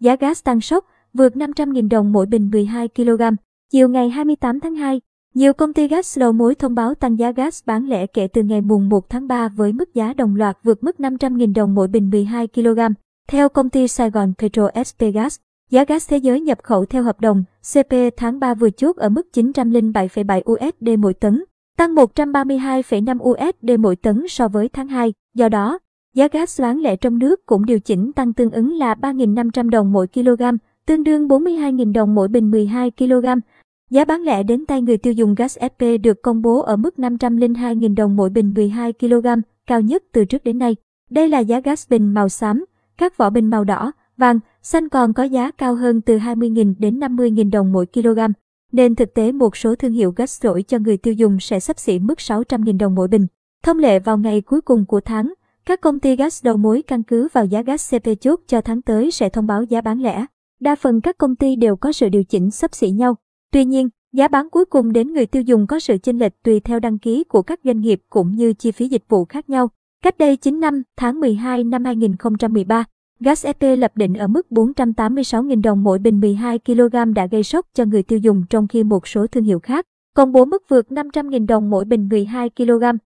giá gas tăng sốc, vượt 500.000 đồng mỗi bình 12 kg. Chiều ngày 28 tháng 2, nhiều công ty gas đầu mối thông báo tăng giá gas bán lẻ kể từ ngày mùng 1 tháng 3 với mức giá đồng loạt vượt mức 500.000 đồng mỗi bình 12 kg. Theo công ty Sài Gòn Petro SP Gas, giá gas thế giới nhập khẩu theo hợp đồng CP tháng 3 vừa chốt ở mức 907,7 USD mỗi tấn, tăng 132,5 USD mỗi tấn so với tháng 2. Do đó, giá gas bán lẻ trong nước cũng điều chỉnh tăng tương ứng là 3.500 đồng mỗi kg, tương đương 42.000 đồng mỗi bình 12 kg. Giá bán lẻ đến tay người tiêu dùng gas FP được công bố ở mức 502.000 đồng mỗi bình 12 kg, cao nhất từ trước đến nay. Đây là giá gas bình màu xám, các vỏ bình màu đỏ, vàng, xanh còn có giá cao hơn từ 20.000 đến 50.000 đồng mỗi kg. Nên thực tế một số thương hiệu gas rỗi cho người tiêu dùng sẽ sắp xỉ mức 600.000 đồng mỗi bình. Thông lệ vào ngày cuối cùng của tháng, các công ty gas đầu mối căn cứ vào giá gas CP chốt cho tháng tới sẽ thông báo giá bán lẻ. Đa phần các công ty đều có sự điều chỉnh sắp xỉ nhau. Tuy nhiên, giá bán cuối cùng đến người tiêu dùng có sự chênh lệch tùy theo đăng ký của các doanh nghiệp cũng như chi phí dịch vụ khác nhau. Cách đây 9 năm, tháng 12 năm 2013, gas EP lập định ở mức 486.000 đồng mỗi bình 12 kg đã gây sốc cho người tiêu dùng trong khi một số thương hiệu khác công bố mức vượt 500.000 đồng mỗi bình 12 kg.